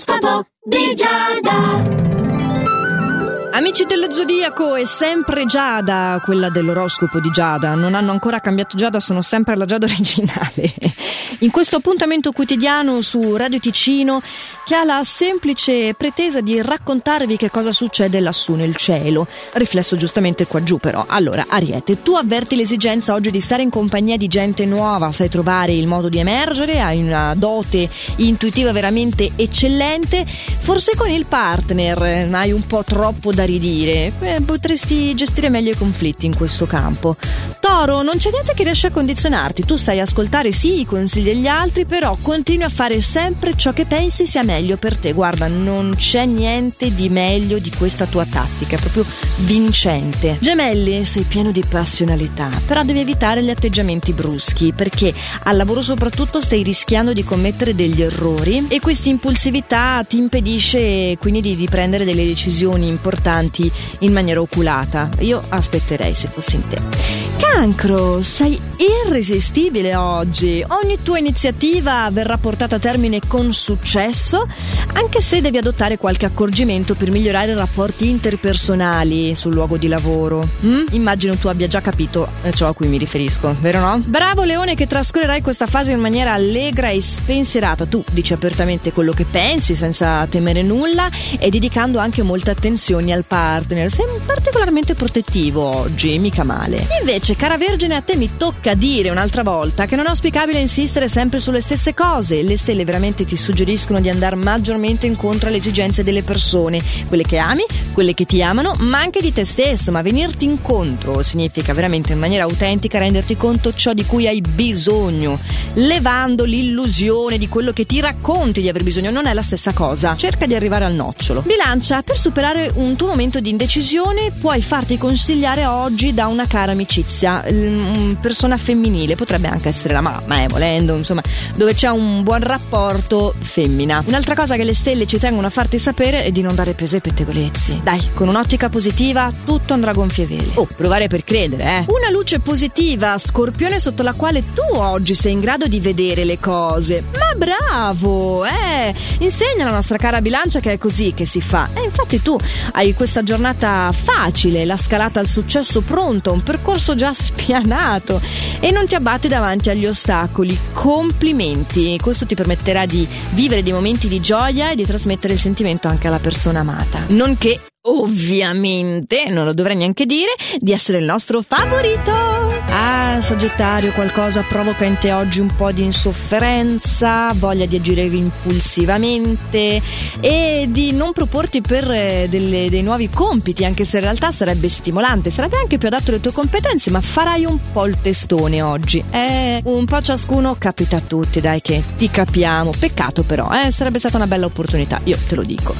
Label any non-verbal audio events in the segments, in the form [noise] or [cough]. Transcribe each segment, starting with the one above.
L'oroscopo di Giada. Amici dello Zodiaco, è sempre Giada, quella dell'oroscopo di Giada. Non hanno ancora cambiato Giada, sono sempre la Giada originale. [laughs] In questo appuntamento quotidiano su Radio Ticino, che ha la semplice pretesa di raccontarvi che cosa succede lassù nel cielo, riflesso giustamente qua giù però. Allora, Ariete, tu avverti l'esigenza oggi di stare in compagnia di gente nuova, sai trovare il modo di emergere, hai una dote intuitiva veramente eccellente, forse con il partner hai un po' troppo da ridire, eh, potresti gestire meglio i conflitti in questo campo. Toro, non c'è niente che riesce a condizionarti, tu stai a ascoltare sì i consigli degli altri, però continui a fare sempre ciò che pensi sia meglio per te. Guarda, non c'è niente di meglio di questa tua tattica, è proprio vincente. Gemelli, sei pieno di passionalità, però devi evitare gli atteggiamenti bruschi, perché al lavoro soprattutto stai rischiando di commettere degli errori e questa impulsività ti impedisce quindi di, di prendere delle decisioni importanti in maniera oculata. Io aspetterei se fossi in te. Cancro, sei irresistibile oggi. Ogni tua iniziativa verrà portata a termine con successo, anche se devi adottare qualche accorgimento per migliorare i rapporti interpersonali sul luogo di lavoro. Mm? Immagino tu abbia già capito ciò a cui mi riferisco, vero no? Bravo Leone che trascorrerai questa fase in maniera allegra e spensierata. Tu dici apertamente quello che pensi senza temere nulla e dedicando anche molte attenzioni al partner. Sei particolarmente protettivo oggi, mica male. Invece, cara Vergine, a te mi tocca dire un'altra volta che non è auspicabile insistere sempre sulle stesse cose. Le stelle veramente ti suggeriscono di andare maggiormente incontro alle esigenze delle persone, quelle che ami, quelle che ti amano, ma anche di te stesso. Ma venirti incontro significa veramente in maniera autentica renderti conto ciò di cui hai bisogno, levando l'illusione di quello che ti racconti di aver bisogno. Non è la stessa cosa. Cerca di arrivare al nocciolo. Bilancia, per superare un tuo momento di indecisione, puoi farti consigliare oggi da una cara amicizia, una persona femminile, potrebbe anche essere la mamma, eh, volendo, insomma, dove c'è un buon rapporto femmina. Un'altra cosa che le stelle ci tengono a farti sapere è di non dare peso ai pettegolezzi. Dai, con un'ottica positiva tutto andrà a gonfie vele. Oh, provare per credere, eh. Una luce positiva, scorpione, sotto la quale tu oggi sei in grado di vedere le cose. Ma bravo, eh! Insegna alla nostra cara bilancia che è così che si fa. E infatti tu hai questa giornata facile, la scalata al successo pronto, un percorso già spianato e non ti abbatti davanti agli ostacoli. Complimenti, questo ti permetterà di vivere dei momenti di gioia e di trasmettere il sentimento anche alla persona amata. Nonché ovviamente, non lo dovrei neanche dire, di essere il nostro favorito. Ah, Sagittario, qualcosa provoca in te oggi un po' di insofferenza, voglia di agire impulsivamente e di non proporti per eh, delle, dei nuovi compiti, anche se in realtà sarebbe stimolante, sarebbe anche più adatto alle tue competenze, ma farai un po' il testone oggi. Eh, un po' ciascuno capita a tutti, dai che ti capiamo. Peccato però, eh, sarebbe stata una bella opportunità, io te lo dico.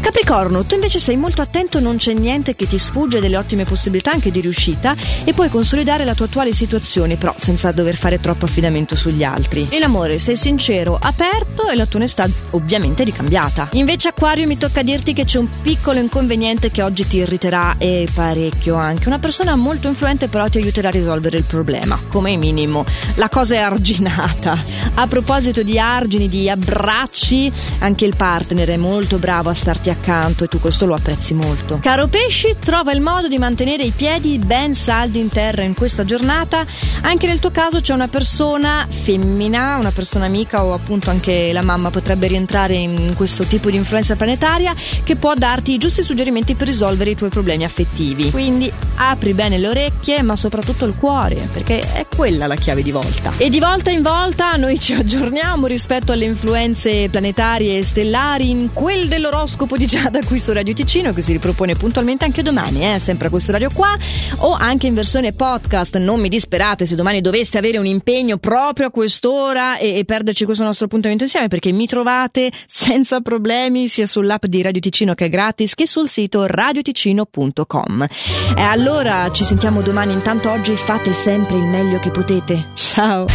Capricorno, tu invece sei molto attento, non c'è niente che ti sfugge delle ottime possibilità anche di riuscita e puoi consolidare la tua attuale situazione, però senza dover fare troppo affidamento sugli altri. E l'amore, sei sincero, aperto e la tua onestà ovviamente ricambiata. Invece Acquario mi tocca dirti che c'è un piccolo inconveniente che oggi ti irriterà e parecchio anche. Una persona molto influente però ti aiuterà a risolvere il problema, come minimo. La cosa è arginata. A proposito di argini, di abbracci, anche il partner è molto bravo a starti accanto e tu questo lo apprezzi molto. Caro pesci, trova il modo di mantenere i piedi ben saldi in terra in questa giornata. Anche nel tuo caso c'è una persona femmina, una persona amica o appunto anche la mamma potrebbe rientrare in questo tipo di influenza planetaria che può darti i giusti suggerimenti per risolvere i tuoi problemi affettivi. Quindi apri bene le orecchie, ma soprattutto il cuore, perché è quella la chiave di volta. E di volta in volta noi ci aggiorniamo rispetto alle influenze planetarie e stellari in quel dell'oroscopo di Giada qui su Radio Ticino che si ripropone puntualmente anche domani, eh, sempre a questo orario qua o anche in versione podcast. Non mi disperate se domani doveste avere un impegno proprio a quest'ora e, e perderci questo nostro appuntamento insieme perché mi trovate senza problemi sia sull'app di Radio Ticino che è gratis che sul sito radioticino.com. E allora ci sentiamo domani, intanto oggi fate sempre il meglio che potete. Ciao!